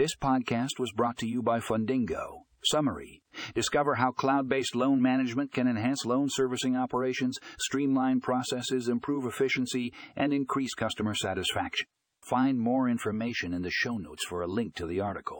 This podcast was brought to you by Fundingo. Summary Discover how cloud based loan management can enhance loan servicing operations, streamline processes, improve efficiency, and increase customer satisfaction. Find more information in the show notes for a link to the article.